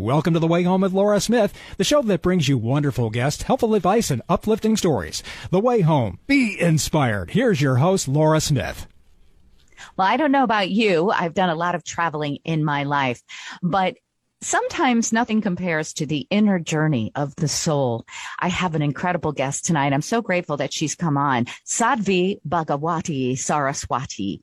Welcome to The Way Home with Laura Smith, the show that brings you wonderful guests, helpful advice, and uplifting stories. The Way Home. Be inspired. Here's your host, Laura Smith. Well, I don't know about you. I've done a lot of traveling in my life, but sometimes nothing compares to the inner journey of the soul. I have an incredible guest tonight. I'm so grateful that she's come on. Sadhvi Bhagawati Saraswati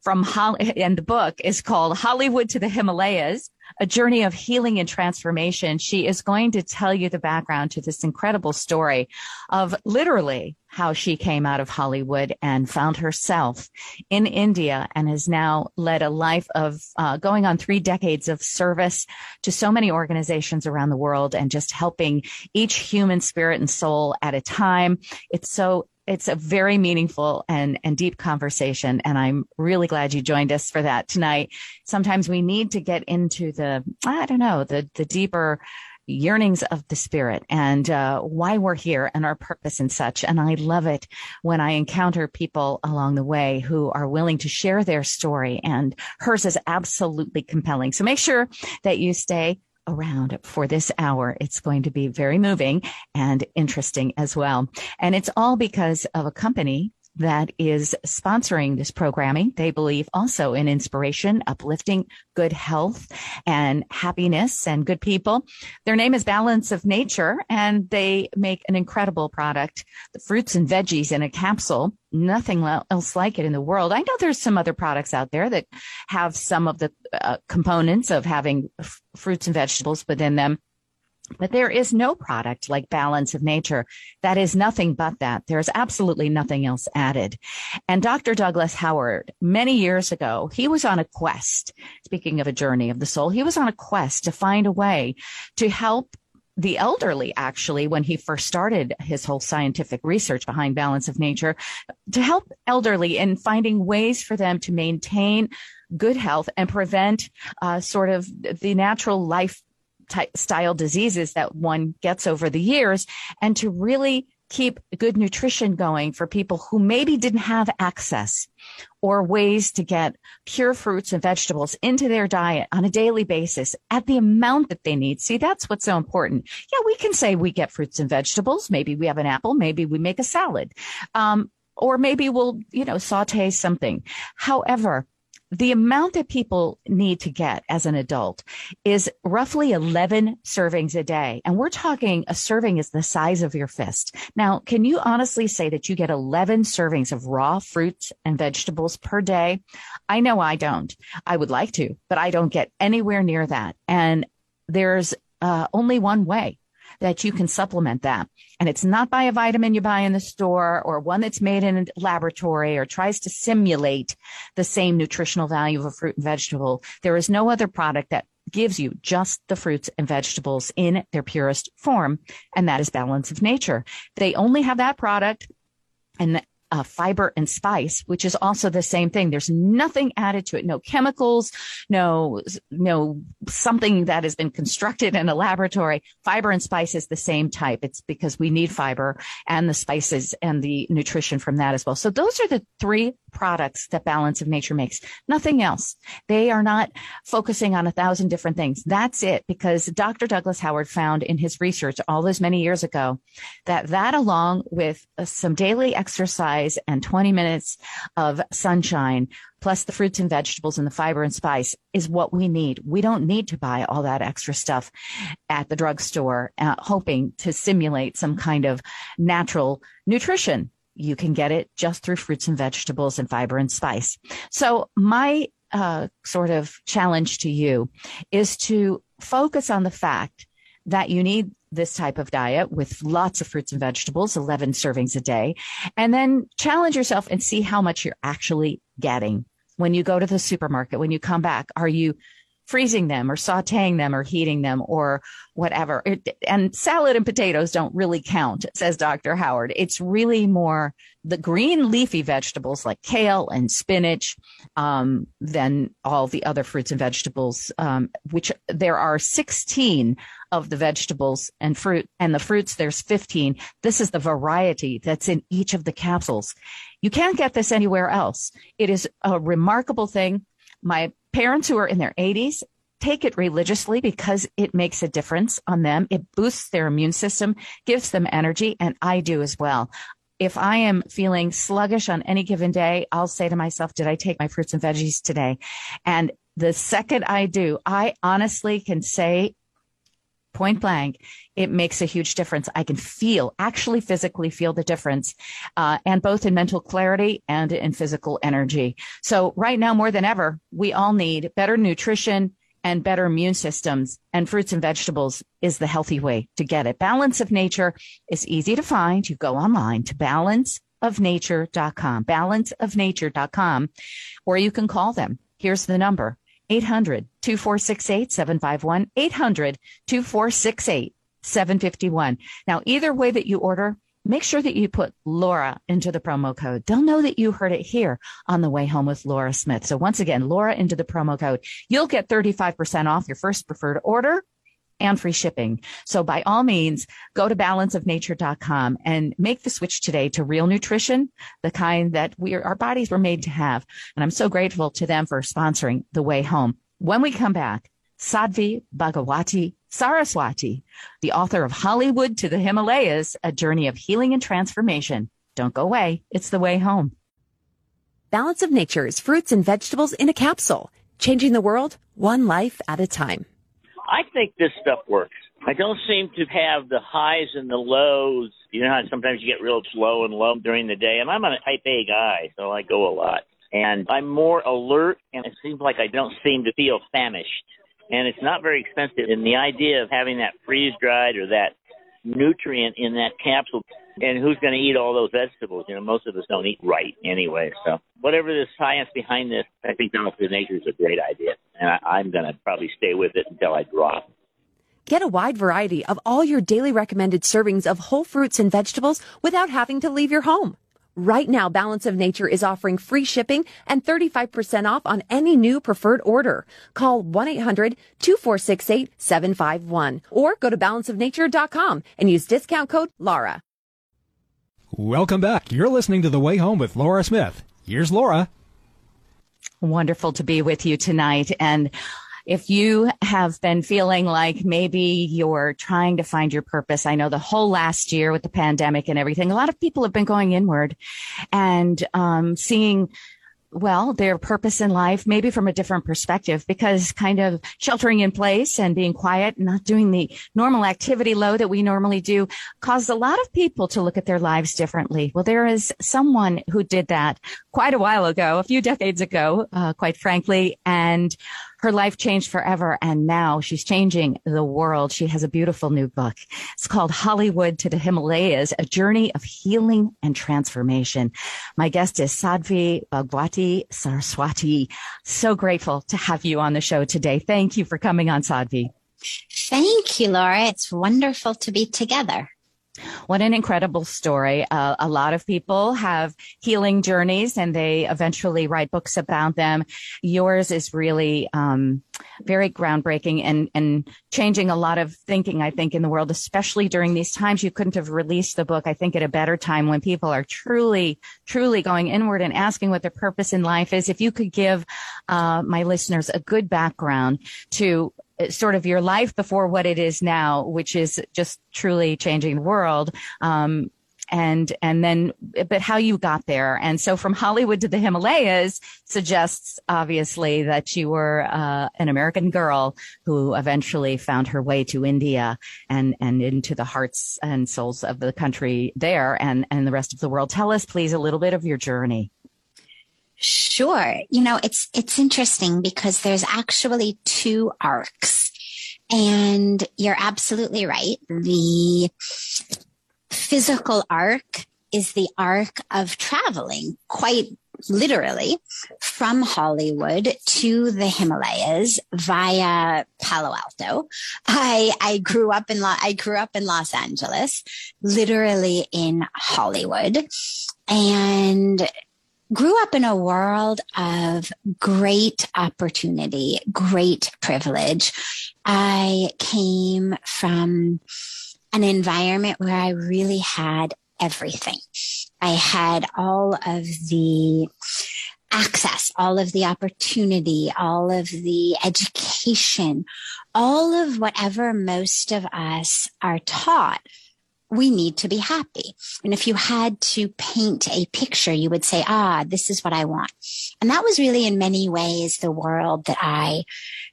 from Holly, and the book is called Hollywood to the Himalayas, a journey of healing and transformation. She is going to tell you the background to this incredible story of literally how she came out of Hollywood and found herself in India and has now led a life of uh, going on three decades of service to so many organizations around the world and just helping each human spirit and soul at a time. It's so it's a very meaningful and, and deep conversation. And I'm really glad you joined us for that tonight. Sometimes we need to get into the, I don't know, the, the deeper yearnings of the spirit and uh, why we're here and our purpose and such. And I love it when I encounter people along the way who are willing to share their story and hers is absolutely compelling. So make sure that you stay around for this hour. It's going to be very moving and interesting as well. And it's all because of a company that is sponsoring this programming. They believe also in inspiration, uplifting, good health and happiness and good people. Their name is Balance of Nature and they make an incredible product. The fruits and veggies in a capsule. Nothing else like it in the world. I know there's some other products out there that have some of the uh, components of having f- fruits and vegetables within them but there is no product like balance of nature that is nothing but that. There's absolutely nothing else added. And Dr. Douglas Howard, many years ago, he was on a quest. Speaking of a journey of the soul, he was on a quest to find a way to help the elderly actually when he first started his whole scientific research behind balance of nature to help elderly in finding ways for them to maintain good health and prevent uh, sort of the natural life style diseases that one gets over the years and to really keep good nutrition going for people who maybe didn't have access or ways to get pure fruits and vegetables into their diet on a daily basis at the amount that they need. See, that's what's so important. Yeah, we can say we get fruits and vegetables. Maybe we have an apple. Maybe we make a salad. Um, or maybe we'll, you know, saute something. However, the amount that people need to get as an adult is roughly 11 servings a day. And we're talking a serving is the size of your fist. Now, can you honestly say that you get 11 servings of raw fruits and vegetables per day? I know I don't. I would like to, but I don't get anywhere near that. And there's uh, only one way that you can supplement that. And it's not by a vitamin you buy in the store or one that's made in a laboratory or tries to simulate the same nutritional value of a fruit and vegetable. There is no other product that gives you just the fruits and vegetables in their purest form. And that is balance of nature. They only have that product and uh, fiber and spice, which is also the same thing. There's nothing added to it, no chemicals, no, no something that has been constructed in a laboratory. Fiber and spice is the same type. It's because we need fiber and the spices and the nutrition from that as well. So those are the three products that Balance of Nature makes. Nothing else. They are not focusing on a thousand different things. That's it because Dr. Douglas Howard found in his research all those many years ago that that along with some daily exercise and 20 minutes of sunshine plus the fruits and vegetables and the fiber and spice is what we need. We don't need to buy all that extra stuff at the drugstore, uh, hoping to simulate some kind of natural nutrition you can get it just through fruits and vegetables and fiber and spice. So my uh, sort of challenge to you is to focus on the fact that you need this type of diet with lots of fruits and vegetables, 11 servings a day, and then challenge yourself and see how much you're actually getting. When you go to the supermarket, when you come back, are you freezing them or sauteing them or heating them or whatever. And salad and potatoes don't really count, says Dr. Howard. It's really more the green leafy vegetables like kale and spinach, um, than all the other fruits and vegetables, um, which there are 16 of the vegetables and fruit and the fruits. There's 15. This is the variety that's in each of the capsules. You can't get this anywhere else. It is a remarkable thing. My parents who are in their 80s take it religiously because it makes a difference on them. It boosts their immune system, gives them energy, and I do as well. If I am feeling sluggish on any given day, I'll say to myself, did I take my fruits and veggies today? And the second I do, I honestly can say point blank, it makes a huge difference. I can feel, actually physically feel the difference, uh, and both in mental clarity and in physical energy. So right now, more than ever, we all need better nutrition and better immune systems and fruits and vegetables is the healthy way to get it. Balance of Nature is easy to find. You go online to balanceofnature.com, balanceofnature.com, or you can call them. Here's the number 800 2468 751, 800 2468 751. Now, either way that you order, make sure that you put Laura into the promo code. They'll know that you heard it here on the way home with Laura Smith. So once again, Laura into the promo code. You'll get 35% off your first preferred order and free shipping. So by all means, go to balanceofnature.com and make the switch today to real nutrition, the kind that we our bodies were made to have. And I'm so grateful to them for sponsoring the way home. When we come back, Sadhvi Bhagawati Saraswati, the author of Hollywood to the Himalayas, a journey of healing and transformation. Don't go away. It's the way home. Balance of Nature's fruits and vegetables in a capsule, changing the world one life at a time. I think this stuff works. I don't seem to have the highs and the lows. You know how sometimes you get real slow and low during the day, and I'm a type A guy, so I go a lot. And I'm more alert, and it seems like I don't seem to feel famished. And it's not very expensive. And the idea of having that freeze dried or that nutrient in that capsule and who's going to eat all those vegetables? You know, most of us don't eat right anyway. So whatever the science behind this, I think Balance of Nature is a great idea, and I, I'm going to probably stay with it until I drop. Get a wide variety of all your daily recommended servings of whole fruits and vegetables without having to leave your home. Right now, Balance of Nature is offering free shipping and 35% off on any new preferred order. Call 1-800-2468-751 or go to balanceofnature.com and use discount code LAURA. Welcome back. You're listening to The Way Home with Laura Smith. Here's Laura. Wonderful to be with you tonight. And if you have been feeling like maybe you're trying to find your purpose, I know the whole last year with the pandemic and everything, a lot of people have been going inward and um, seeing well, their purpose in life, maybe from a different perspective, because kind of sheltering in place and being quiet, and not doing the normal activity load that we normally do caused a lot of people to look at their lives differently. Well, there is someone who did that quite a while ago, a few decades ago, uh, quite frankly, and her life changed forever. And now she's changing the world. She has a beautiful new book. It's called Hollywood to the Himalayas, a journey of healing and transformation. My guest is Sadhvi Bhagawati Saraswati. So grateful to have you on the show today. Thank you for coming on Sadhvi. Thank you, Laura. It's wonderful to be together. What an incredible story. Uh, a lot of people have healing journeys and they eventually write books about them. Yours is really um, very groundbreaking and, and changing a lot of thinking, I think, in the world, especially during these times. You couldn't have released the book, I think, at a better time when people are truly, truly going inward and asking what their purpose in life is. If you could give uh, my listeners a good background to sort of your life before what it is now, which is just truly changing the world. Um, and and then but how you got there. And so from hollywood to the himalayas suggests obviously that you were uh, an american girl who eventually found her way to india and and into the hearts and souls of the country there and and the rest of the world. Tell us please a little bit of your journey Sure. You know, it's, it's interesting because there's actually two arcs and you're absolutely right. The physical arc is the arc of traveling quite literally from Hollywood to the Himalayas via Palo Alto. I, I grew up in, I grew up in Los Angeles, literally in Hollywood and grew up in a world of great opportunity, great privilege. I came from an environment where I really had everything. I had all of the access, all of the opportunity, all of the education, all of whatever most of us are taught we need to be happy. And if you had to paint a picture, you would say, ah, this is what I want. And that was really in many ways the world that I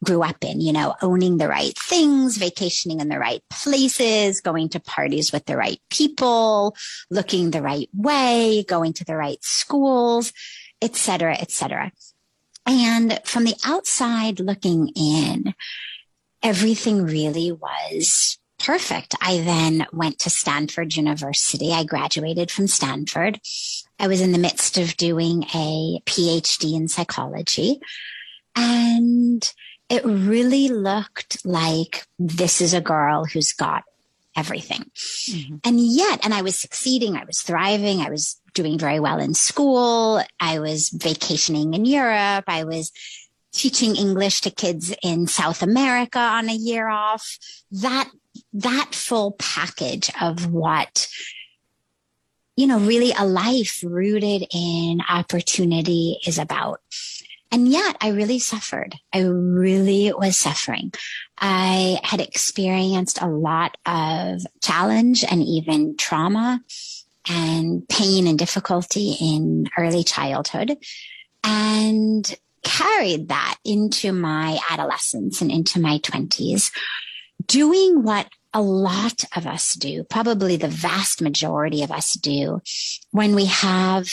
grew up in, you know, owning the right things, vacationing in the right places, going to parties with the right people, looking the right way, going to the right schools, et cetera, et cetera. And from the outside looking in, everything really was perfect. I then went to Stanford University. I graduated from Stanford. I was in the midst of doing a PhD in psychology and it really looked like this is a girl who's got everything. Mm-hmm. And yet, and I was succeeding. I was thriving. I was doing very well in school. I was vacationing in Europe. I was teaching English to kids in South America on a year off. That that full package of what you know really a life rooted in opportunity is about. And yet i really suffered. I really was suffering. I had experienced a lot of challenge and even trauma and pain and difficulty in early childhood and carried that into my adolescence and into my 20s doing what a lot of us do, probably the vast majority of us do when we have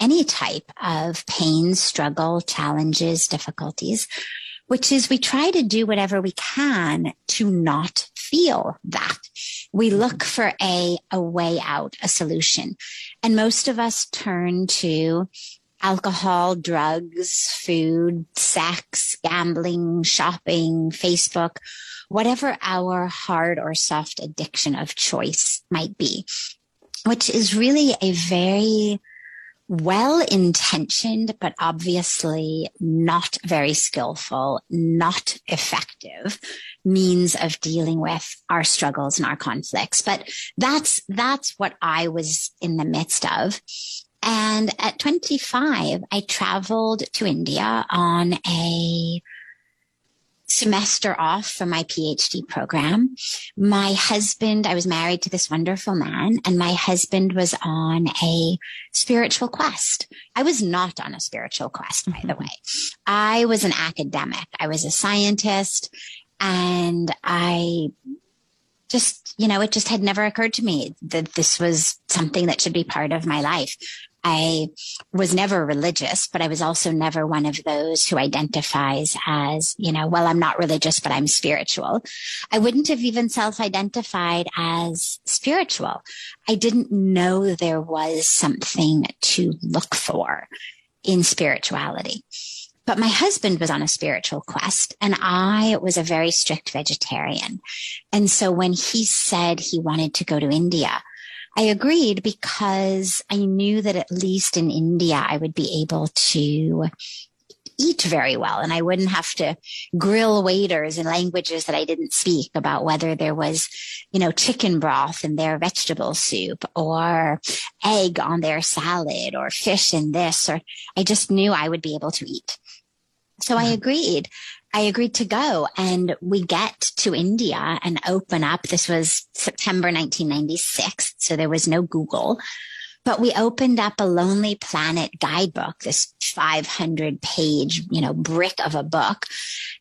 any type of pain, struggle, challenges, difficulties, which is we try to do whatever we can to not feel that. We mm-hmm. look for a, a way out, a solution. And most of us turn to alcohol, drugs, food, sex, gambling, shopping, Facebook, whatever our hard or soft addiction of choice might be, which is really a very well intentioned, but obviously not very skillful, not effective means of dealing with our struggles and our conflicts. But that's, that's what I was in the midst of. And at 25, I traveled to India on a semester off from my PhD program. My husband, I was married to this wonderful man and my husband was on a spiritual quest. I was not on a spiritual quest, by the mm-hmm. way. I was an academic. I was a scientist and I just, you know, it just had never occurred to me that this was something that should be part of my life. I was never religious, but I was also never one of those who identifies as, you know, well, I'm not religious, but I'm spiritual. I wouldn't have even self identified as spiritual. I didn't know there was something to look for in spirituality. But my husband was on a spiritual quest and I was a very strict vegetarian. And so when he said he wanted to go to India, I agreed because I knew that at least in India, I would be able to eat very well and I wouldn't have to grill waiters in languages that I didn't speak about whether there was, you know, chicken broth in their vegetable soup or egg on their salad or fish in this, or I just knew I would be able to eat. So I mm-hmm. agreed. I agreed to go and we get to India and open up. This was September 1996. So there was no Google, but we opened up a Lonely Planet guidebook, this 500 page, you know, brick of a book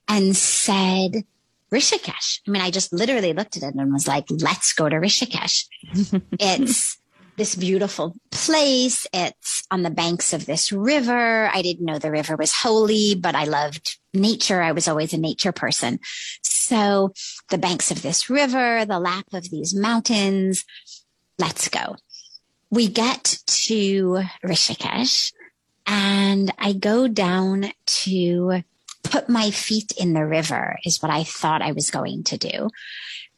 and said, Rishikesh. I mean, I just literally looked at it and was like, let's go to Rishikesh. it's this beautiful place. It's on the banks of this river. I didn't know the river was holy, but I loved nature. I was always a nature person. So the banks of this river, the lap of these mountains, let's go. We get to Rishikesh and I go down to put my feet in the river is what I thought I was going to do.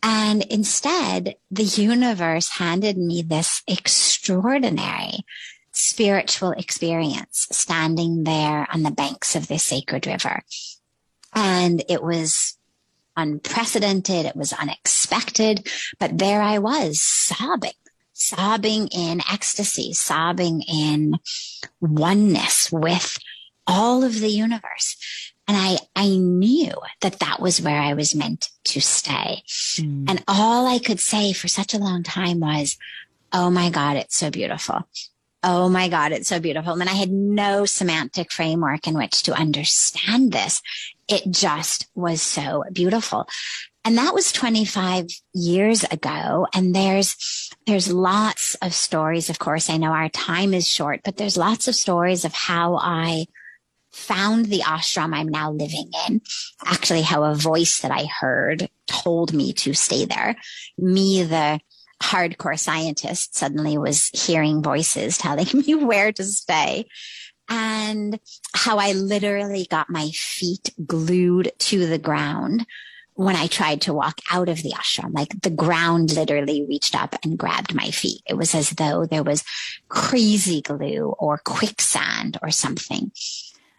And instead, the universe handed me this extraordinary spiritual experience standing there on the banks of this sacred river. And it was unprecedented. It was unexpected, but there I was sobbing, sobbing in ecstasy, sobbing in oneness with all of the universe. And I, I knew that that was where I was meant to stay. Mm. And all I could say for such a long time was, Oh my God, it's so beautiful. Oh my God, it's so beautiful. And I had no semantic framework in which to understand this. It just was so beautiful. And that was 25 years ago. And there's, there's lots of stories. Of course, I know our time is short, but there's lots of stories of how I found the ashram I'm now living in. Actually, how a voice that I heard told me to stay there. Me, the hardcore scientist, suddenly was hearing voices telling me where to stay and how I literally got my feet glued to the ground when I tried to walk out of the ashram, like the ground literally reached up and grabbed my feet. It was as though there was crazy glue or quicksand or something.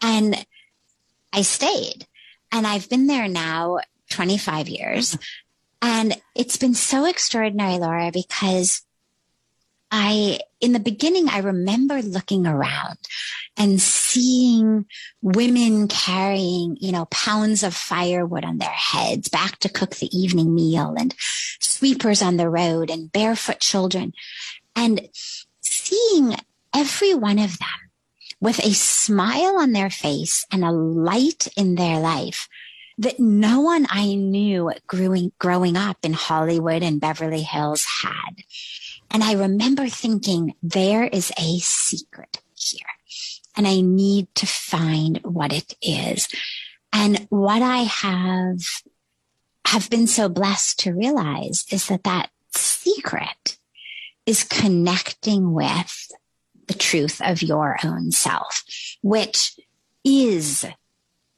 And I stayed and I've been there now 25 years. And it's been so extraordinary, Laura, because I, in the beginning, I remember looking around and seeing women carrying, you know, pounds of firewood on their heads back to cook the evening meal and sweepers on the road and barefoot children and seeing every one of them with a smile on their face and a light in their life that no one I knew growing, growing up in Hollywood and Beverly Hills had. And I remember thinking, there is a secret here and I need to find what it is. And what I have, have been so blessed to realize is that that secret is connecting with the truth of your own self, which is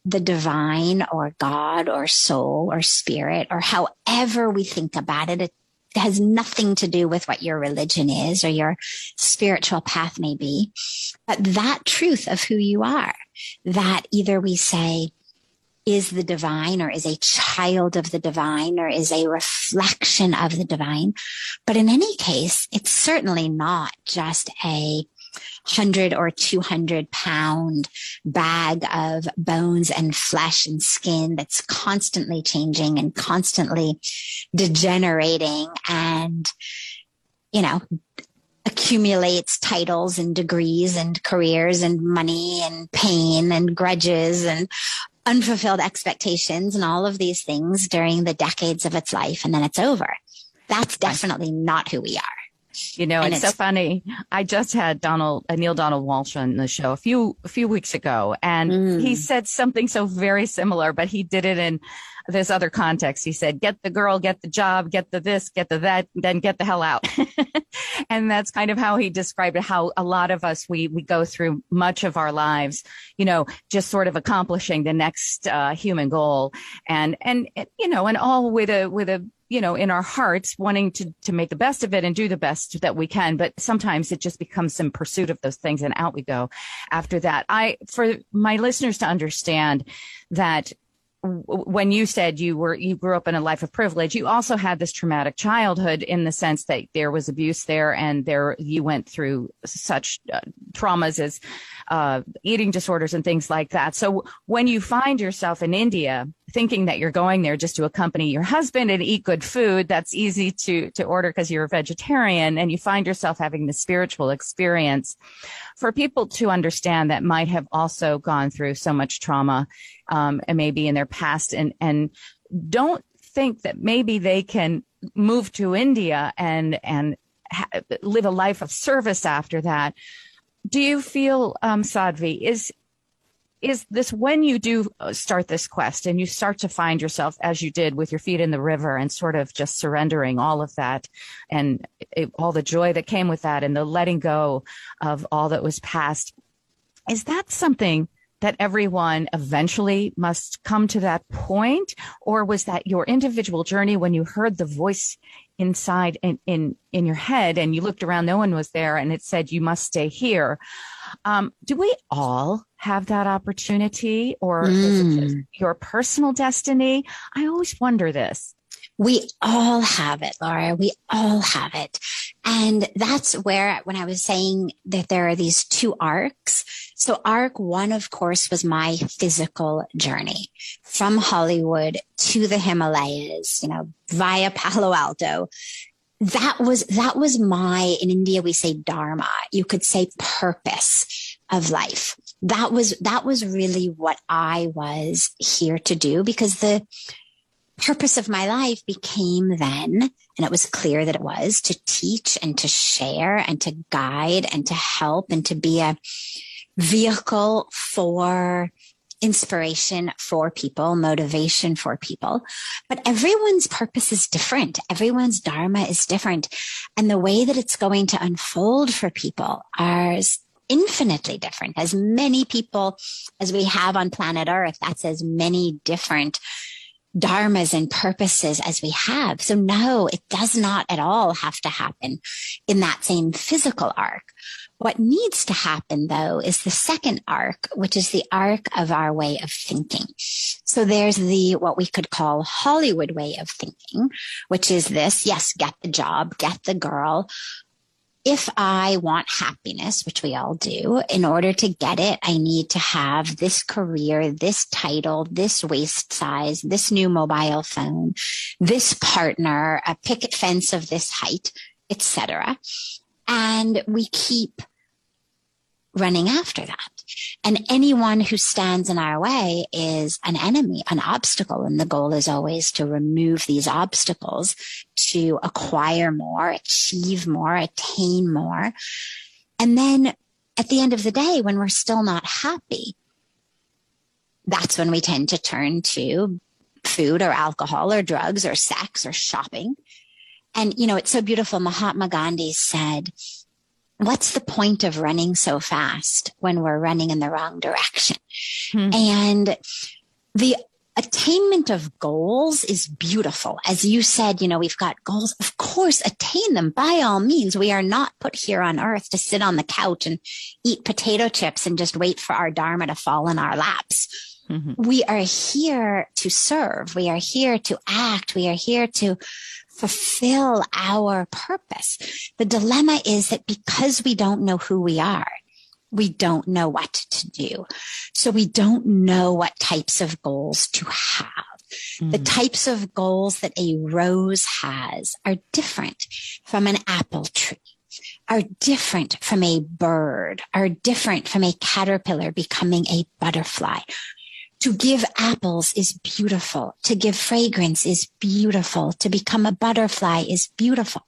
the divine or God or soul or spirit or however we think about it. It has nothing to do with what your religion is or your spiritual path may be, but that truth of who you are that either we say is the divine or is a child of the divine or is a reflection of the divine. But in any case, it's certainly not just a 100 or 200 pound bag of bones and flesh and skin that's constantly changing and constantly degenerating and, you know, accumulates titles and degrees and careers and money and pain and grudges and unfulfilled expectations and all of these things during the decades of its life and then it's over. That's definitely not who we are. You know, it's, it's, so funny. I just had Donald uh, Neale Donald Walsch on the show a few a few weeks ago, and mm. he said something so very similar, but he did it in this other context. He said, "Get the girl, get the job, get the this, get the that, then get the hell out." and that's kind of how he described it. How a lot of us we we go through much of our lives, you know, just sort of accomplishing the next uh, human goal, and and you know, and all with a with a you know, in our hearts wanting to, to make the best of it and do the best that we can. But sometimes it just becomes some pursuit of those things and out we go after that. I, for my listeners to understand that when you said you were you grew up in a life of privilege you also had this traumatic childhood in the sense that there was abuse there and there you went through such uh, traumas as uh, eating disorders and things like that so when you find yourself in india thinking that you're going there just to accompany your husband and eat good food that's easy to to order because you're a vegetarian and you find yourself having the spiritual experience for people to understand that might have also gone through so much trauma um, and maybe in their past and and don't think that maybe they can move to India and and ha- live a life of service after that. Do you feel, um, Sadhvi, is is this when you do uh, start this quest and you start to find yourself as you did with your feet in the river and sort of just surrendering all of that and it, all the joy that came with that and the letting go of all that was past is that something that everyone eventually must come to that point? Or was that your individual journey when you heard the voice inside in in, in your head and you looked around no one was there and it said you must stay here. Um, do we all have that opportunity or mm. is it just mm. your personal destiny? I always wonder this. We all have it, Laura. We all have it. And that's where, when I was saying that there are these two arcs. So arc one, of course, was my physical journey from Hollywood to the Himalayas, you know, via Palo Alto. That was, that was my, in India, we say dharma. You could say purpose of life. That was, that was really what I was here to do because the, purpose of my life became then, and it was clear that it was to teach and to share and to guide and to help and to be a vehicle for inspiration for people, motivation for people. But everyone's purpose is different. Everyone's dharma is different. And the way that it's going to unfold for people are infinitely different. As many people as we have on planet Earth, that's as many different dharmas and purposes as we have. So no, it does not at all have to happen in that same physical arc. What needs to happen though is the second arc, which is the arc of our way of thinking. So there's the, what we could call Hollywood way of thinking, which is this, yes, get the job, get the girl, if I want happiness, which we all do, in order to get it, I need to have this career, this title, this waist size, this new mobile phone, this partner, a picket fence of this height, etc. And we keep running after that. And anyone who stands in our way is an enemy, an obstacle. And the goal is always to remove these obstacles to acquire more, achieve more, attain more. And then at the end of the day, when we're still not happy, that's when we tend to turn to food or alcohol or drugs or sex or shopping. And, you know, it's so beautiful. Mahatma Gandhi said, what's the point of running so fast when we're running in the wrong direction? Hmm. And the attainment of goals is beautiful. As you said, you know, we've got goals. Of course, attain them by all means. We are not put here on earth to sit on the couch and eat potato chips and just wait for our dharma to fall in our laps. Mm-hmm. We are here to serve. We are here to act. We are here to fulfill our purpose. The dilemma is that because we don't know who we are, we don't know what to do. So we don't know what types of goals to have. Mm. The types of goals that a rose has are different from an apple tree, are different from a bird, are different from a caterpillar becoming a butterfly, to give apples is beautiful. To give fragrance is beautiful. To become a butterfly is beautiful.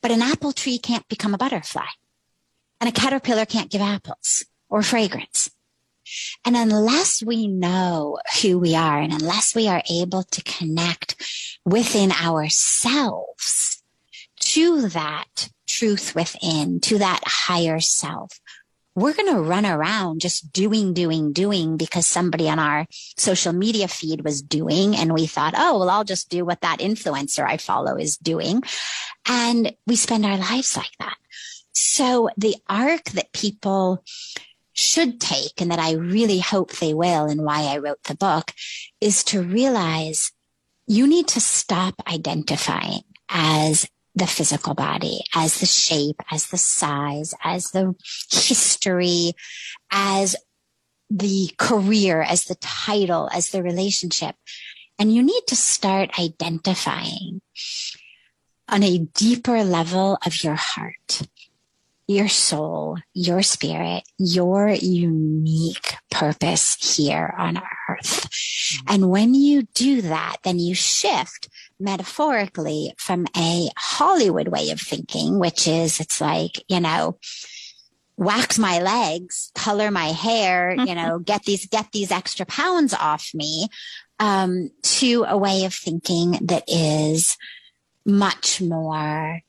But an apple tree can't become a butterfly. And a caterpillar can't give apples or fragrance. And unless we know who we are and unless we are able to connect within ourselves to that truth within, to that higher self, we're going to run around just doing, doing, doing because somebody on our social media feed was doing. And we thought, oh, well, I'll just do what that influencer I follow is doing. And we spend our lives like that. So the arc that people should take and that I really hope they will and why I wrote the book is to realize you need to stop identifying as the physical body, as the shape, as the size, as the history, as the career, as the title, as the relationship. And you need to start identifying on a deeper level of your heart, your soul, your spirit, your unique purpose here on earth. Mm-hmm. And when you do that, then you shift metaphorically from a Hollywood way of thinking, which is it's like, you know, wax my legs, color my hair, you know, get these, get these extra pounds off me, um, to a way of thinking that is much more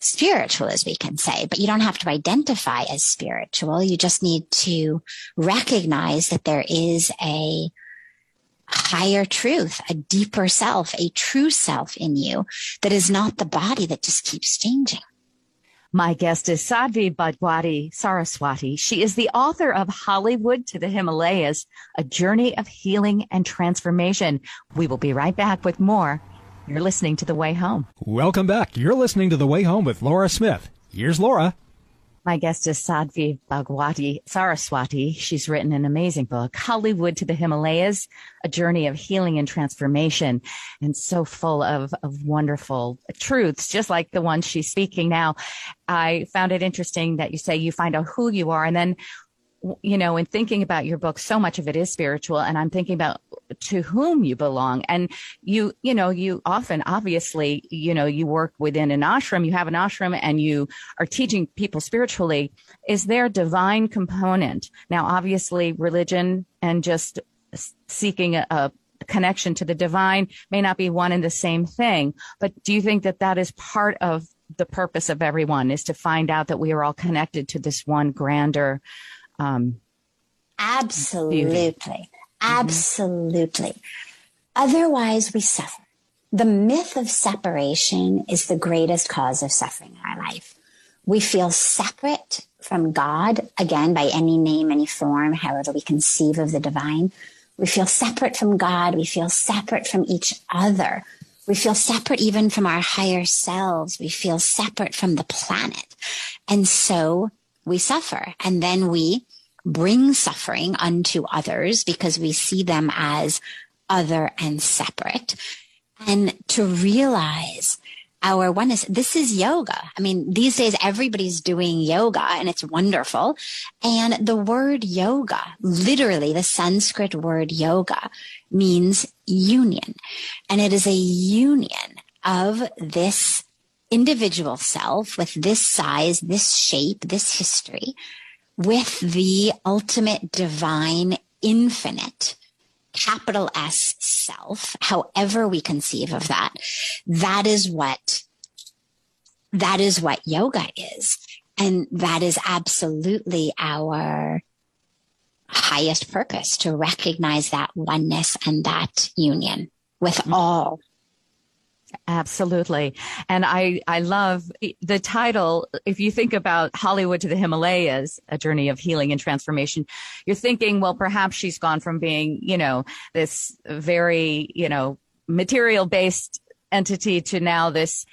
spiritual, as we can say, but you don't have to identify as spiritual. You just need to recognize that there is a higher truth, a deeper self, a true self in you that is not the body that just keeps changing. My guest is Sadhvi Bhagawati Saraswati. She is the author of Hollywood to the Himalayas, a journey of healing and transformation. We will be right back with more You're listening to The Way Home. Welcome back. You're listening to The Way Home with Laura Smith. Here's Laura. My guest is Sadhvi Bhagawati Saraswati. She's written an amazing book, Hollywood to the Himalayas, a journey of healing and transformation, and so full of, of wonderful truths, just like the one she's speaking now. I found it interesting that you say you find out who you are and then you know, in thinking about your book, so much of it is spiritual. And I'm thinking about to whom you belong. And you, you know, you often, obviously, you know, you work within an ashram, you have an ashram and you are teaching people spiritually. Is there divine component? Now, obviously, religion and just seeking a, a connection to the divine may not be one and the same thing. But do you think that that is part of the purpose of everyone is to find out that we are all connected to this one grander um, absolutely. Beauty. absolutely. Mm-hmm. otherwise we suffer. The myth of separation is the greatest cause of suffering in our life. We feel separate from god again by any name any form however we conceive of the divine. We feel separate from god. We feel separate from each other. We feel separate even from our higher selves. We feel separate from the planet. And so we suffer. And then we bring suffering unto others because we see them as other and separate. And to realize our oneness, this is yoga. I mean, these days everybody's doing yoga and it's wonderful. And the word yoga, literally the Sanskrit word yoga means union. And it is a union of this individual self with this size, this shape, this history, with the ultimate divine infinite capital S self, however we conceive of that, that is what, that is what yoga is. And that is absolutely our highest purpose to recognize that oneness and that union with all Absolutely. And I, I love the title. If you think about Hollywood to the Himalayas, a journey of healing and transformation, you're thinking, well, perhaps she's gone from being, you know, this very, you know, material based entity to now this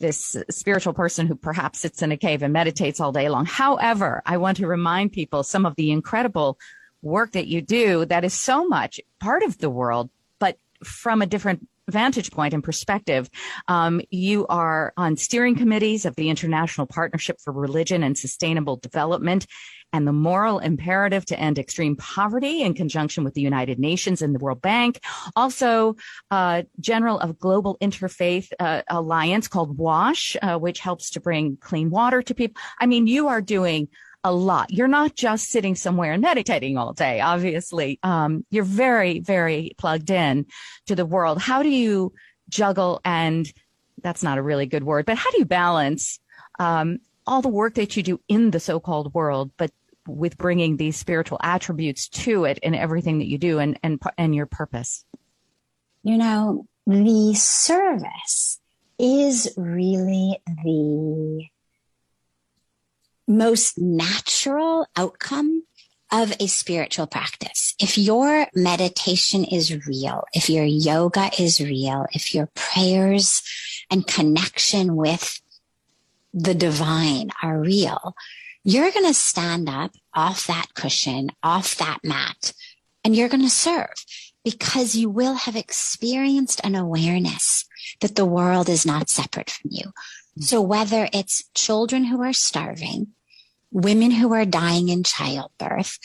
this spiritual person who perhaps sits in a cave and meditates all day long. However, I want to remind people some of the incredible work that you do that is so much part of the world, but from a different vantage point and perspective. Um, you are on steering committees of the International Partnership for Religion and Sustainable Development and the moral imperative to end extreme poverty in conjunction with the United Nations and the World Bank. Also, uh, General of Global Interfaith uh, Alliance called WASH, uh, which helps to bring clean water to people. I mean, you are doing a lot. You're not just sitting somewhere and meditating all day. Obviously, um, you're very, very plugged in to the world. How do you juggle? And that's not a really good word, but how do you balance um, all the work that you do in the so-called world, but with bringing these spiritual attributes to it in everything that you do and and and your purpose? You know, the service is really the most natural outcome of a spiritual practice. If your meditation is real, if your yoga is real, if your prayers and connection with the divine are real, you're going to stand up off that cushion, off that mat, and you're going to serve because you will have experienced an awareness that the world is not separate from you. Mm. So whether it's children who are starving, women who are dying in childbirth,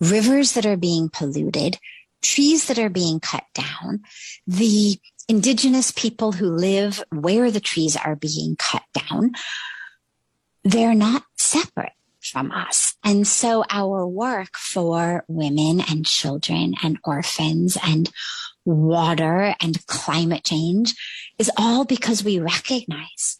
rivers that are being polluted, trees that are being cut down, the indigenous people who live where the trees are being cut down, they're not separate from us. And so our work for women and children and orphans and water and climate change is all because we recognize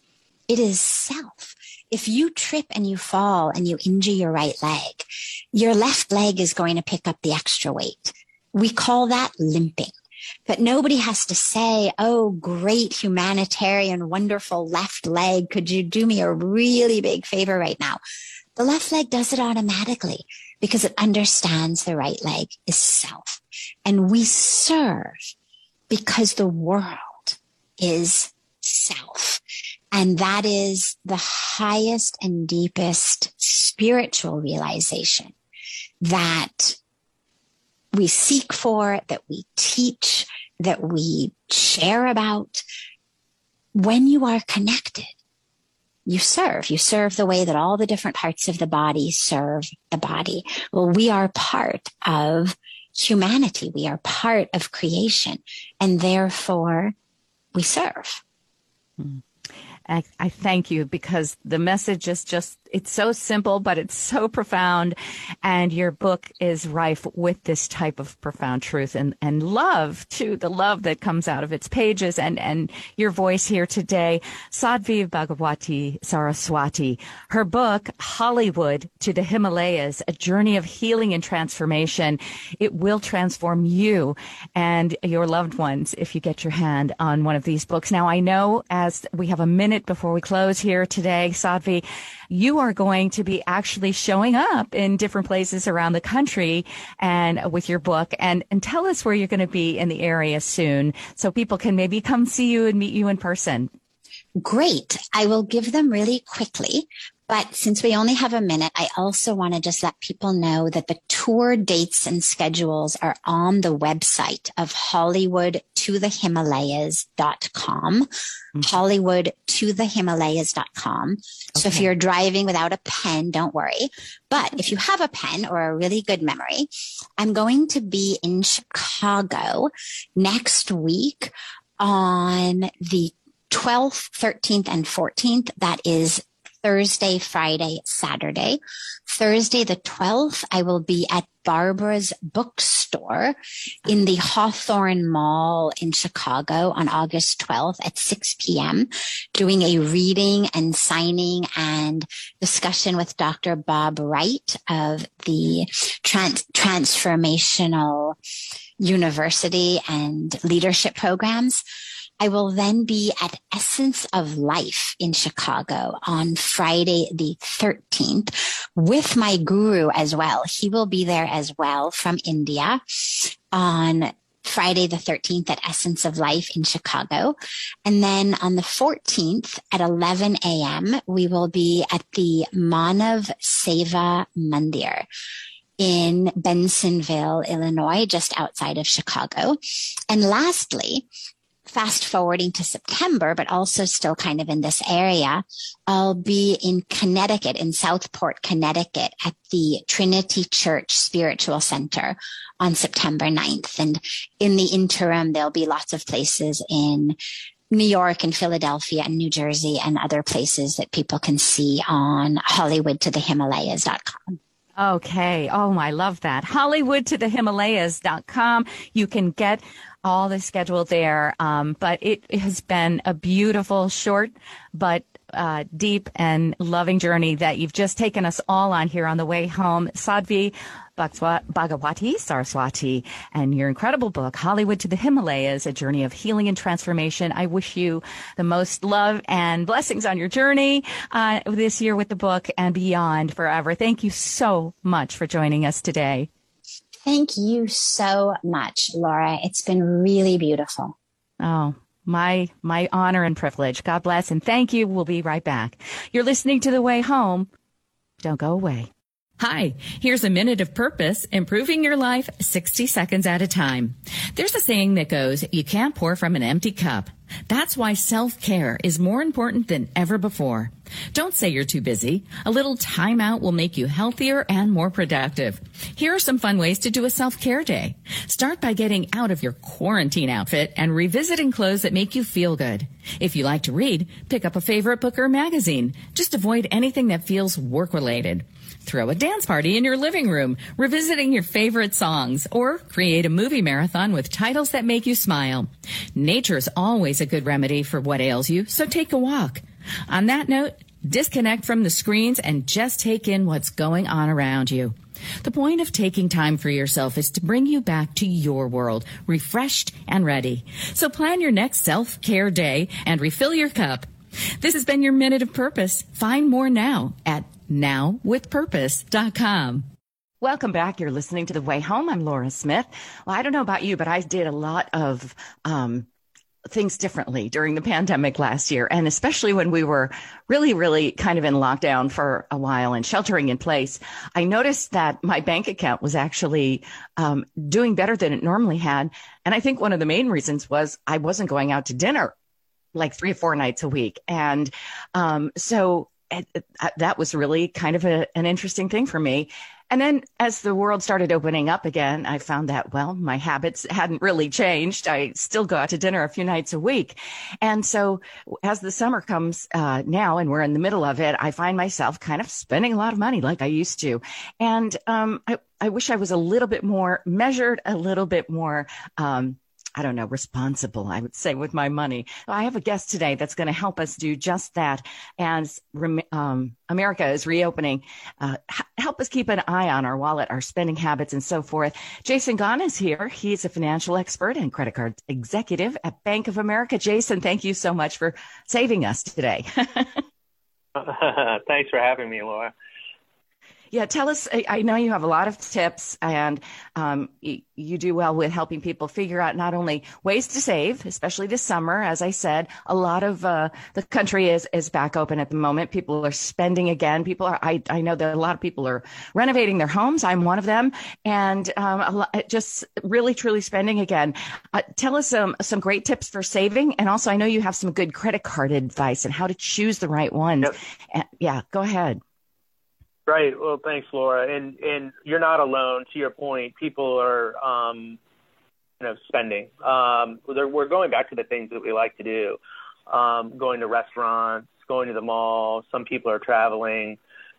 it is self if you trip and you fall and you injure your right leg, your left leg is going to pick up the extra weight. We call that limping. But nobody has to say, Oh, great humanitarian, wonderful left leg. Could you do me a really big favor right now? The left leg does it automatically because it understands the right leg is self. And we serve because the world is self. And that is the highest and deepest spiritual realization that we seek for, that we teach, that we share about. When you are connected, you serve. You serve the way that all the different parts of the body serve the body. Well, we are part of humanity. We are part of creation and therefore we serve. Mm. I, I, thank you because the message is just, it's so simple, but it's so profound. And your book is rife with this type of profound truth and, and love too, the love that comes out of its pages and, and your voice here today. Sadhvi Bhagawati Saraswati, her book, Hollywood to the Himalayas, a journey of healing and transformation. It will transform you and your loved ones if you get your hand on one of these books. Now I know as we have a minute minute before we close here today, Sadhvi, you are going to be actually showing up in different places around the country and with your book and, and tell us where you're going to be in the area soon so people can maybe come see you and meet you in person. Great. I will give them really quickly. But since we only have a minute, I also want to just let people know that the tour dates and schedules are on the website of Hollywood to the Himalayas.com. Mm-hmm. Hollywood to the Himalayas.com. Okay. So if you're driving without a pen, don't worry. But if you have a pen or a really good memory, I'm going to be in Chicago next week on the 12th, 13th, and 14th. That is Thursday, Friday, Saturday. Thursday, the 12th, I will be at Barbara's bookstore in the Hawthorn Mall in Chicago on August 12th at 6 p.m. doing a reading and signing and discussion with Dr. Bob Wright of the trans- transformational university and leadership programs. I will then be at Essence of Life in Chicago on Friday the 13th with my guru as well. He will be there as well from India on Friday the 13th at Essence of Life in Chicago. And then on the 14th at 11 a.m., we will be at the Manav Seva Mandir in Bensenville, Illinois, just outside of Chicago. And lastly, fast forwarding to September, but also still kind of in this area, I'll be in Connecticut, in Southport, Connecticut at the Trinity Church Spiritual Center on September 9th. And in the interim, there'll be lots of places in New York and Philadelphia and New Jersey and other places that people can see on Hollywood to the Himalayas.com. Okay. Oh, I love that. Hollywood to the Himalayas.com. You can get all the schedule there. Um, but it, has been a beautiful, short, but uh, deep and loving journey that you've just taken us all on here on the way home. Sadhvi Bhagawati Saraswati and your incredible book, Hollywood to the Himalayas, a journey of healing and transformation. I wish you the most love and blessings on your journey uh, this year with the book and beyond forever. Thank you so much for joining us today. Thank you so much, Laura. It's been really beautiful. Oh, my my honor and privilege. God bless and thank you. We'll be right back. You're listening to The Way Home. Don't go away. Hi, here's a minute of purpose, improving your life 60 seconds at a time. There's a saying that goes, you can't pour from an empty cup. That's why self-care is more important than ever before. Don't say you're too busy. A little time out will make you healthier and more productive. Here are some fun ways to do a self-care day. Start by getting out of your quarantine outfit and revisiting clothes that make you feel good. If you like to read, pick up a favorite book or magazine. Just avoid anything that feels work related. Throw a dance party in your living room, revisiting your favorite songs, or create a movie marathon with titles that make you smile. Nature's always a good remedy for what ails you, so take a walk. On that note, disconnect from the screens and just take in what's going on around you. The point of taking time for yourself is to bring you back to your world, refreshed and ready. So plan your next self-care day and refill your cup. This has been your Minute of Purpose. Find more now at nowwithpurpose.com. Welcome back. You're listening to The Way Home. I'm Laura Smith. Well, I don't know about you, but I did a lot of um, things differently during the pandemic last year. And especially when we were really, really kind of in lockdown for a while and sheltering in place, I noticed that my bank account was actually um, doing better than it normally had. And I think one of the main reasons was I wasn't going out to dinner like three or four nights a week. And um, so it, it, that was really kind of a, an interesting thing for me. And then as the world started opening up again, I found that, well, my habits hadn't really changed. I still go out to dinner a few nights a week. And so as the summer comes uh, now and we're in the middle of it, I find myself kind of spending a lot of money like I used to. And um, I, I wish I was a little bit more measured, a little bit more um, I don't know, responsible, I would say, with my money. I have a guest today that's going to help us do just that. As um, America is reopening, uh, help us keep an eye on our wallet, our spending habits, and so forth. Jason Gaughan is here. He's a financial expert and credit card executive at Bank of America. Jason, thank you so much for saving us today. Thanks for having me, Laura. Yeah, tell us. I know you have a lot of tips, and um, you, do well with helping people figure out not only ways to save, especially this summer. As I said, a lot of uh, the country is is back open at the moment. People are spending again. People are. I I know that a lot of people are renovating their homes. I'm one of them, and um, lot, just really truly spending again. Uh, tell us some some great tips for saving, and also I know you have some good credit card advice and how to choose the right ones. Yep. Yeah, go ahead. Right. Well, thanks, Laura. And and you're not alone. To your point, people are um, you know spending. Um, we're going back to the things that we like to do, um, going to restaurants, going to the mall. Some people are traveling,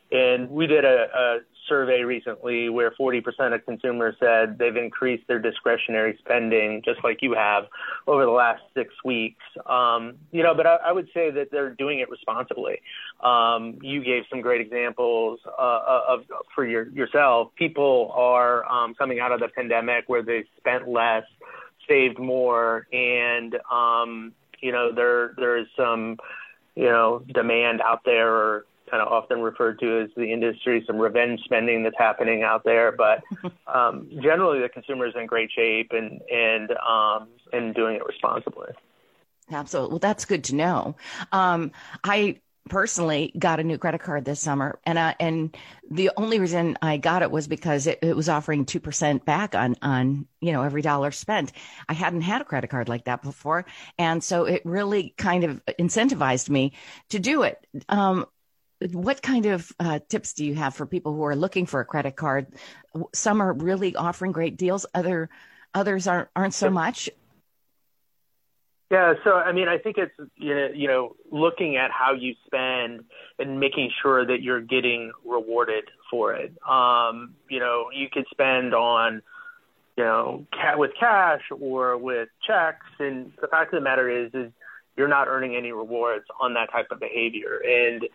and we did a, a survey recently where 40% of consumers said they've increased their discretionary spending, just like you have, over the last six weeks. Um, you know, but I, I would say that they're doing it responsibly. Um, you gave some great examples uh, of for your, yourself. People are um, coming out of the pandemic where they spent less, saved more, and um, you know there there is some you know demand out there or kind of often referred to as the industry, some revenge spending that's happening out there. But um, generally, the consumer is in great shape and and um, and doing it responsibly. Absolutely. Well, that's good to know. Um, I personally got a new credit card this summer and uh, and the only reason I got it was because it, it was offering 2% back on on you know every dollar spent. I hadn't had a credit card like that before and so it really kind of incentivized me to do it. Um, what kind of uh, tips do you have for people who are looking for a credit card? Some are really offering great deals. Other others aren't aren't so much. Yeah, so I mean, I think it's you know, you know looking at how you spend and making sure that you're getting rewarded for it. Um, you know, you could spend on you know with cash or with checks, and the fact of the matter is, is you're not earning any rewards on that type of behavior, and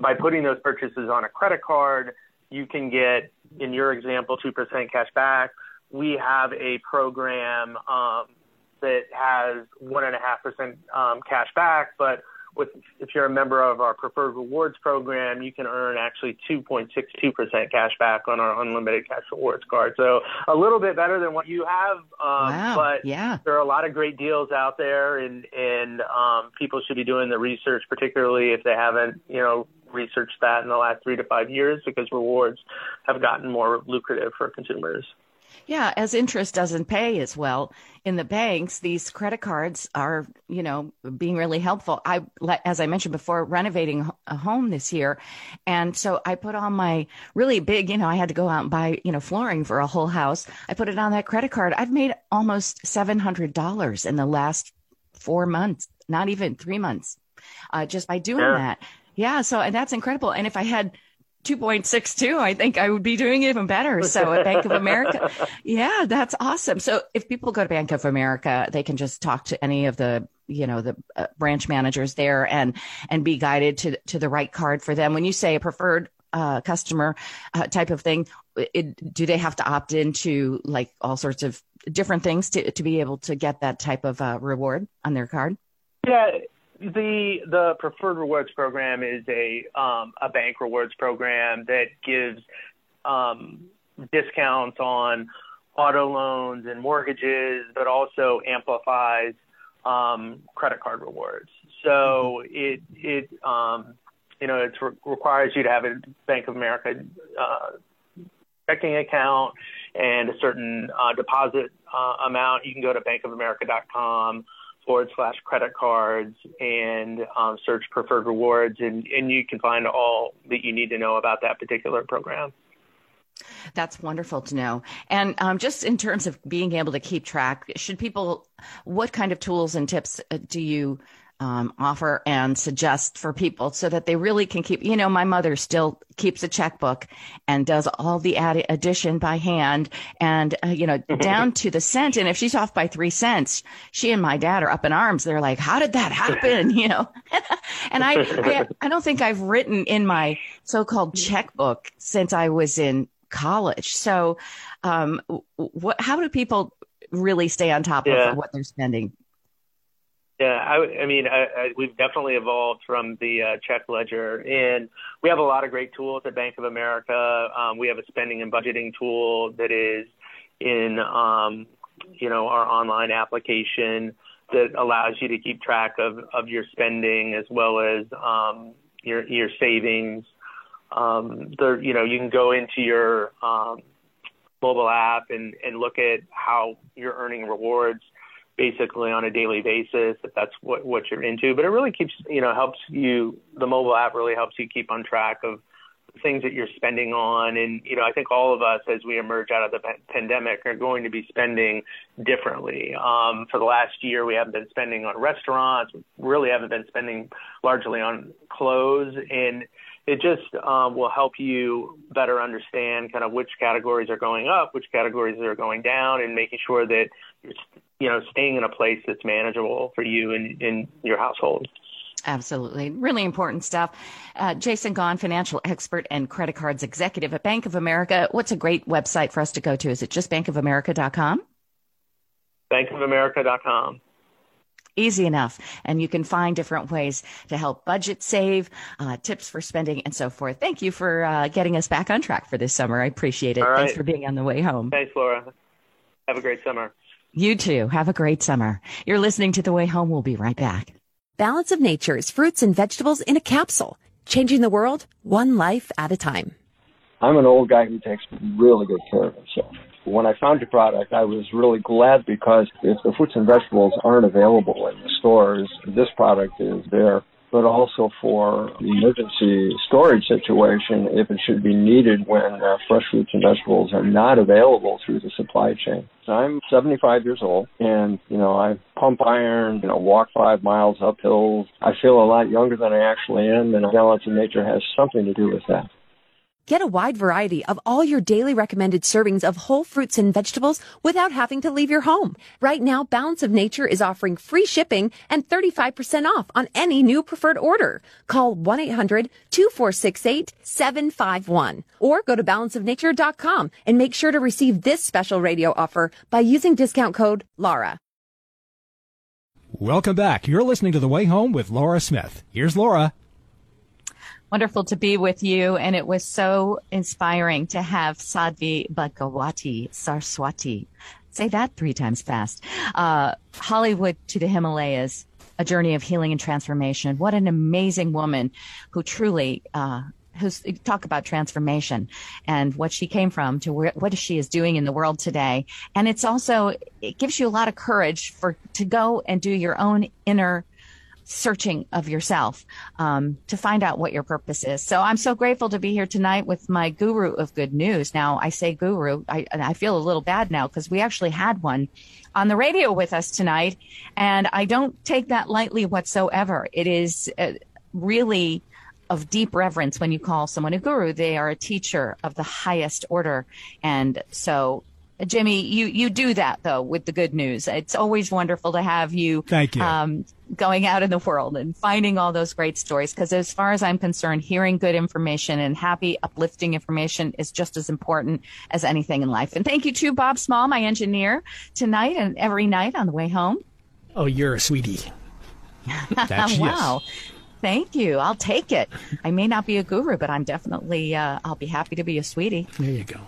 by putting those purchases on a credit card, you can get, in your example, 2% cash back. We have a program um, that has 1.5% um, cash back, but with if you're a member of our preferred rewards program, you can earn actually 2.62% cash back on our unlimited cash rewards card. So a little bit better than what you have. Um, wow. But yeah. there are a lot of great deals out there, and and um, people should be doing the research, particularly if they haven't, you know, researched that in the last three to five years because rewards have gotten more lucrative for consumers. Yeah, as interest doesn't pay as well in the banks, these credit cards are, you know, being really helpful. I, as I mentioned before, renovating a home this year. And so I put on my really big, you know, I had to go out and buy, you know, flooring for a whole house. I put it on that credit card. I've made almost $700 in the last four months, not even three months, uh, just by doing yeah. that. Yeah. So, and that's incredible. And if I had 2.62, I think I would be doing even better. So at Bank of America, yeah, that's awesome. So if people go to Bank of America, they can just talk to any of the, you know, the uh, branch managers there and, and be guided to, to the right card for them. When you say a preferred uh, customer uh, type of thing, it, do they have to opt into like all sorts of different things to, to be able to get that type of uh, reward on their card? Yeah, the the preferred rewards program is a um, a bank rewards program that gives um, discounts on auto loans and mortgages, but also amplifies um, credit card rewards. So it it um, you know it re- requires you to have a Bank of America uh, checking account and a certain uh, deposit uh, amount. You can go to bankofamerica.com forward slash credit cards and um, search preferred rewards, and, and you can find all that you need to know about that particular program. That's wonderful to know. And um, just in terms of being able to keep track, should people, what kind of tools and tips uh, do you um, offer and suggest for people so that they really can keep, you know, my mother still keeps a checkbook and does all the ad- addition by hand and, uh, you know, down to the cent. And if she's off by three cents, she and my dad are up in arms. They're like, how did that happen? You know, and I, I, I don't think I've written in my so-called checkbook since I was in college. So, um, what, how do people really stay on top yeah. of what they're spending? Yeah, I, I mean, I, I, we've definitely evolved from the uh, check ledger, and we have a lot of great tools at Bank of America. Um, we have a spending and budgeting tool that is in, um, you know, our online application that allows you to keep track of, of your spending as well as um, your your savings. Um, there, you know, you can go into your um, mobile app and, and look at how you're earning rewards basically on a daily basis if that's what, what you're into. But it really keeps, you know, helps you, the mobile app really helps you keep on track of things that you're spending on. And, you know, I think all of us as we emerge out of the pandemic are going to be spending differently. Um, for the last year, we haven't been spending on restaurants, we really haven't been spending largely on clothes. And, it just um, will help you better understand kind of which categories are going up, which categories are going down, and making sure that you're you know staying in a place that's manageable for you and in your household. Absolutely. Really important stuff. Uh, Jason Gaughan, financial expert and credit cards executive at Bank of America. What's a great website for us to go to? Is it just bankofamerica.com? Bankofamerica.com easy enough. And you can find different ways to help budget save, uh, tips for spending, and so forth. Thank you for uh, getting us back on track for this summer. I appreciate it. Thanks for being on the way home. Thanks, Laura. Have a great summer. You too. Have a great summer. You're listening to The Way Home. We'll be right back. Balance of Nature is fruits and vegetables in a capsule, changing the world one life at a time. I'm an old guy who takes really good care of himself. When I found your product, I was really glad because if the fruits and vegetables aren't available in the stores, this product is there. But also for the emergency storage situation, if it should be needed when uh, fresh fruits and vegetables are not available through the supply chain. I'm 75 years old, and you know I pump iron, you know, walk five miles up hills. I feel a lot younger than I actually am, and balance of nature has something to do with that. Get a wide variety of all your daily recommended servings of whole fruits and vegetables without having to leave your home. Right now, Balance of Nature is offering free shipping and 35% off on any new preferred order. Call 1-800-2468-751 or go to balanceofnature.com and make sure to receive this special radio offer by using discount code LAURA. Welcome back. You're listening to The Way Home with Laura Smith. Here's Laura. Wonderful to be with you. And it was so inspiring to have Sadhvi Bhagawati Saraswati Say that three times fast. Uh, Hollywood to the Himalayas, a journey of healing and transformation. What an amazing woman who truly, uh, who's talk about transformation and what she came from to where, what she is doing in the world today. And it's also, it gives you a lot of courage for, to go and do your own inner searching of yourself um, to find out what your purpose is. So I'm so grateful to be here tonight with my guru of good news. Now I say guru, I, I feel a little bad now because we actually had one on the radio with us tonight, and I don't take that lightly whatsoever. It is uh, really of deep reverence when you call someone a guru. They are a teacher of the highest order, and so Jimmy, you, you do that though with the good news. It's always wonderful to have you. Thank you. Um, going out in the world and finding all those great stories. Cause as far as I'm concerned, hearing good information and happy, uplifting information is just as important as anything in life. And thank you to Bob Small, my engineer tonight and every night on the way home. Oh, you're a sweetie. That's, wow. Yes. Thank you. I'll take it. I may not be a guru, but I'm definitely, uh, I'll be happy to be a sweetie. There you go.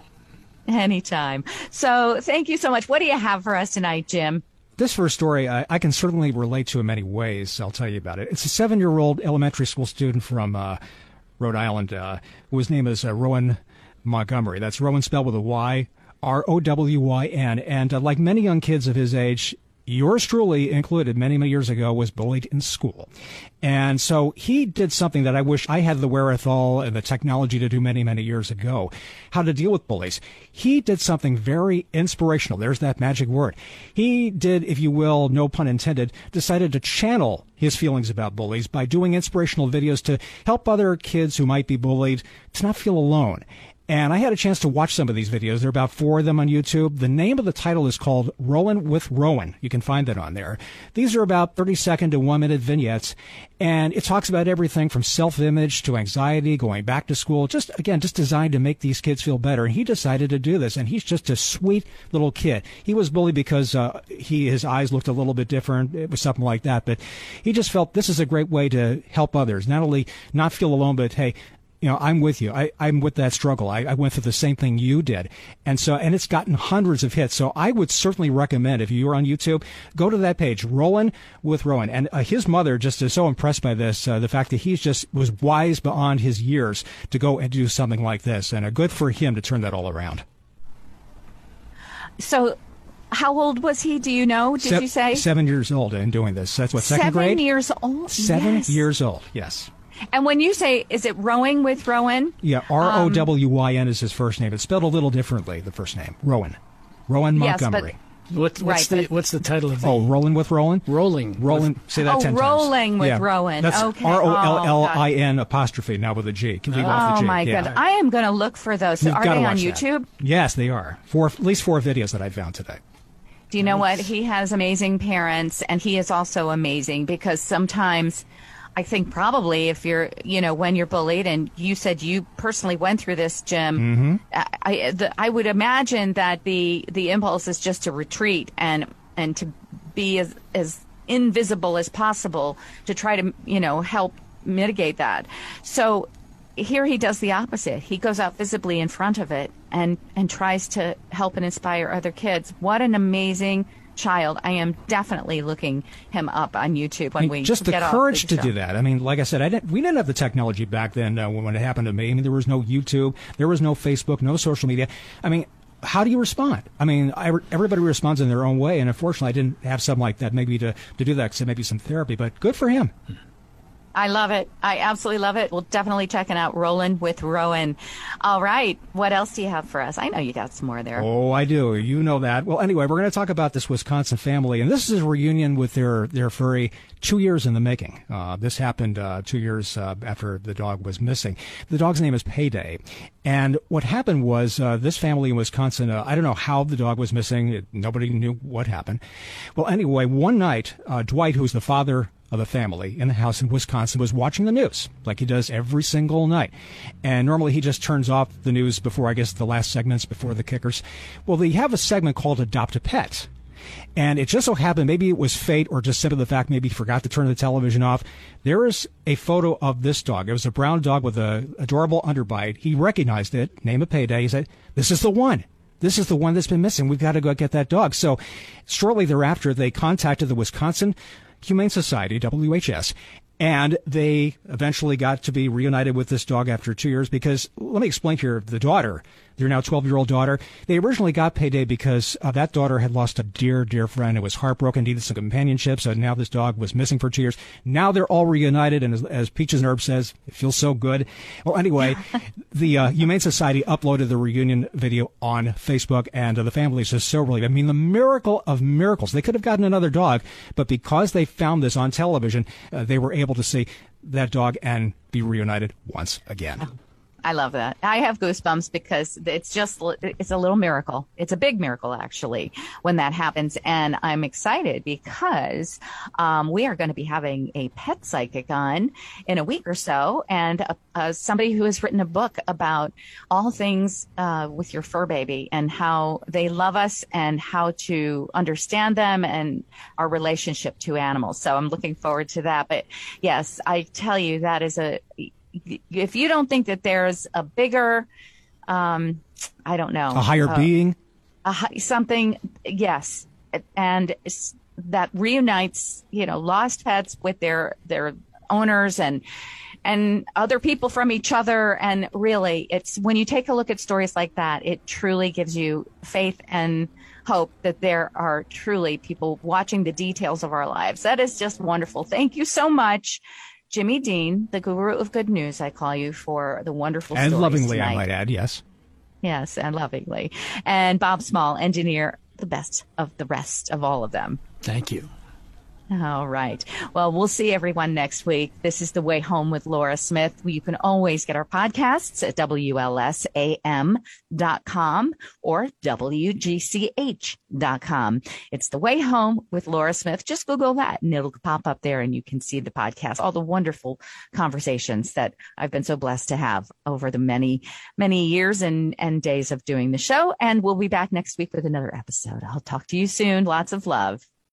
Anytime. So thank you so much. What do you have for us tonight, Jim? this first story I, I, can certainly relate to in many ways. I'll tell you about it. It's a seven-year-old elementary school student from uh, Rhode Island uh, whose name is uh, Rowyn Montgomery. That's Rowyn spelled with a Y, R O W Y N. And uh, like many young kids of his age, yours truly included many, many years ago, was bullied in school. And so he did something that I wish I had the wherewithal and the technology to do many, many years ago, how to deal with bullies. He did something very inspirational. There's that magic word. He did, if you will, no pun intended, decided to channel his feelings about bullies by doing inspirational videos to help other kids who might be bullied to not feel alone. And I had a chance to watch some of these videos. There are about four of them on YouTube. The name of the title is called Rowan with Rowyn. You can find that on there. These are about 30 second to one minute vignettes. And it talks about everything from self image to anxiety, going back to school. Just, again, just designed to make these kids feel better. And he decided to do this. And he's just a sweet little kid. He was bullied because, uh, he, his eyes looked a little bit different. It was something like that. But he just felt this is a great way to help others. Not only not feel alone, but hey, you know, I'm with you. I, I'm with that struggle. I, I went through the same thing you did. And so, and it's gotten hundreds of hits. So I would certainly recommend if you are on YouTube, go to that page, Rowan with Rowyn. And uh, his mother just is so impressed by this, uh, the fact that he's just was wise beyond his years to go and do something like this. And uh, good for him to turn that all around. So how old was he? Do you know? Did Se- you say seven years old and doing this? That's what second seven grade. Seven years old. Seven yes. years old. Yes. And when you say, is it rowing with Rowyn? Yeah, um, R O W Y N is his first name. It's spelled a little differently, the first name. Rowyn. Rowyn Montgomery. Yes, what, what's right, the what's the title of the Oh, rolling with Rowyn? Rolling. Rolling. Say that oh, ten rolling times. with yeah. Rowyn. That's okay. R O L L I N oh, apostrophe now with a G. Can leave oh, off the G. my yeah. god. I am going to look for those. You've are they on that. YouTube? Yes, they are. Four at least four videos that I found today. Do you know what? He has amazing parents and he is also amazing because sometimes I think probably if you're, you know, when you're bullied, and you said you personally went through this, Jim. Mm-hmm. I, the, I would imagine that the the impulse is just to retreat and and to be as as invisible as possible to try to, you know, help mitigate that. So here he does the opposite. He goes out visibly in front of it and and tries to help and inspire other kids. What an amazing child, I am definitely looking him up on YouTube when I mean, we just the courage to do that. I mean, like I said, I didn't. We didn't have the technology back then uh, when it happened to me. I mean, there was no YouTube, there was no Facebook, no social media. I mean. How do you respond? I mean, I, everybody responds in their own way, and unfortunately, I didn't have something like that maybe to, to do that, so maybe some therapy, but good for him. I love it. I absolutely love it. We'll definitely check it out. Roland with Rowyn. All right. What else do you have for us? I know you got some more there. Oh, I do. You know that. Well, anyway, we're going to talk about this Wisconsin family, and this is a reunion with their their furry. Two years in the making. Uh, this happened uh, two years uh, after the dog was missing. The dog's name is Payday, and what happened was uh, this family in Wisconsin. Uh, I don't know how the dog was missing. It, nobody knew what happened. Well, anyway, one night, uh, Dwight, who's the father of a family in the house in Wisconsin was watching the news like he does every single night. And normally he just turns off the news before, I guess, the last segments before the kickers. Well, they have a segment called Adopt a Pet. And it just so happened, maybe it was fate or just simply the fact maybe he forgot to turn the television off. There is a photo of this dog. It was a brown dog with a adorable underbite. He recognized it, name of payday. He said, this is the one. This is the one that's been missing. We've got to go get that dog. So shortly thereafter, they contacted the Wisconsin Humane Society, WHS, and they eventually got to be reunited with this dog after two years because, let me explain here, the daughter their now 12 year old daughter. They originally got payday because uh, that daughter had lost a dear, dear friend and was heartbroken, needed some companionship. So now this dog was missing for two years. Now they're all reunited. And as, as Peaches and Herb says, it feels so good. Well, anyway, the uh, Humane Society uploaded the reunion video on Facebook and uh, the family is just so relieved. I mean, the miracle of miracles. They could have gotten another dog, but because they found this on television, uh, they were able to see that dog and be reunited once again. I love that. I have goosebumps because it's just it's a little miracle. It's a big miracle actually when that happens, and I'm excited because um, we are going to be having a pet psychic on in a week or so, and uh, uh, somebody who has written a book about all things uh, with your fur baby and how they love us and how to understand them and our relationship to animals. So I'm looking forward to that. But yes, I tell you that is a if you don't think that there's a bigger, um, I don't know, a higher uh, being, a, something, yes, and that reunites, you know, lost pets with their their owners and and other people from each other. And really, it's when you take a look at stories like that, it truly gives you faith and hope that there are truly people watching the details of our lives. That is just wonderful. Thank you so much. Jimmy Dean, the guru of good news, I call you for the wonderful and lovingly, tonight. I might add, yes, yes, and lovingly, and Bob Small, engineer, the best of the rest of all of them. Thank you. All right. Well, we'll see everyone next week. This is The Way Home with Laura Smith. You can always get our podcasts at WLSAM.com or WGCH.com. It's The Way Home with Laura Smith. Just Google that and it'll pop up there and you can see the podcast, all the wonderful conversations that I've been so blessed to have over the many, many years and, and days of doing the show. And we'll be back next week with another episode. I'll talk to you soon. Lots of love.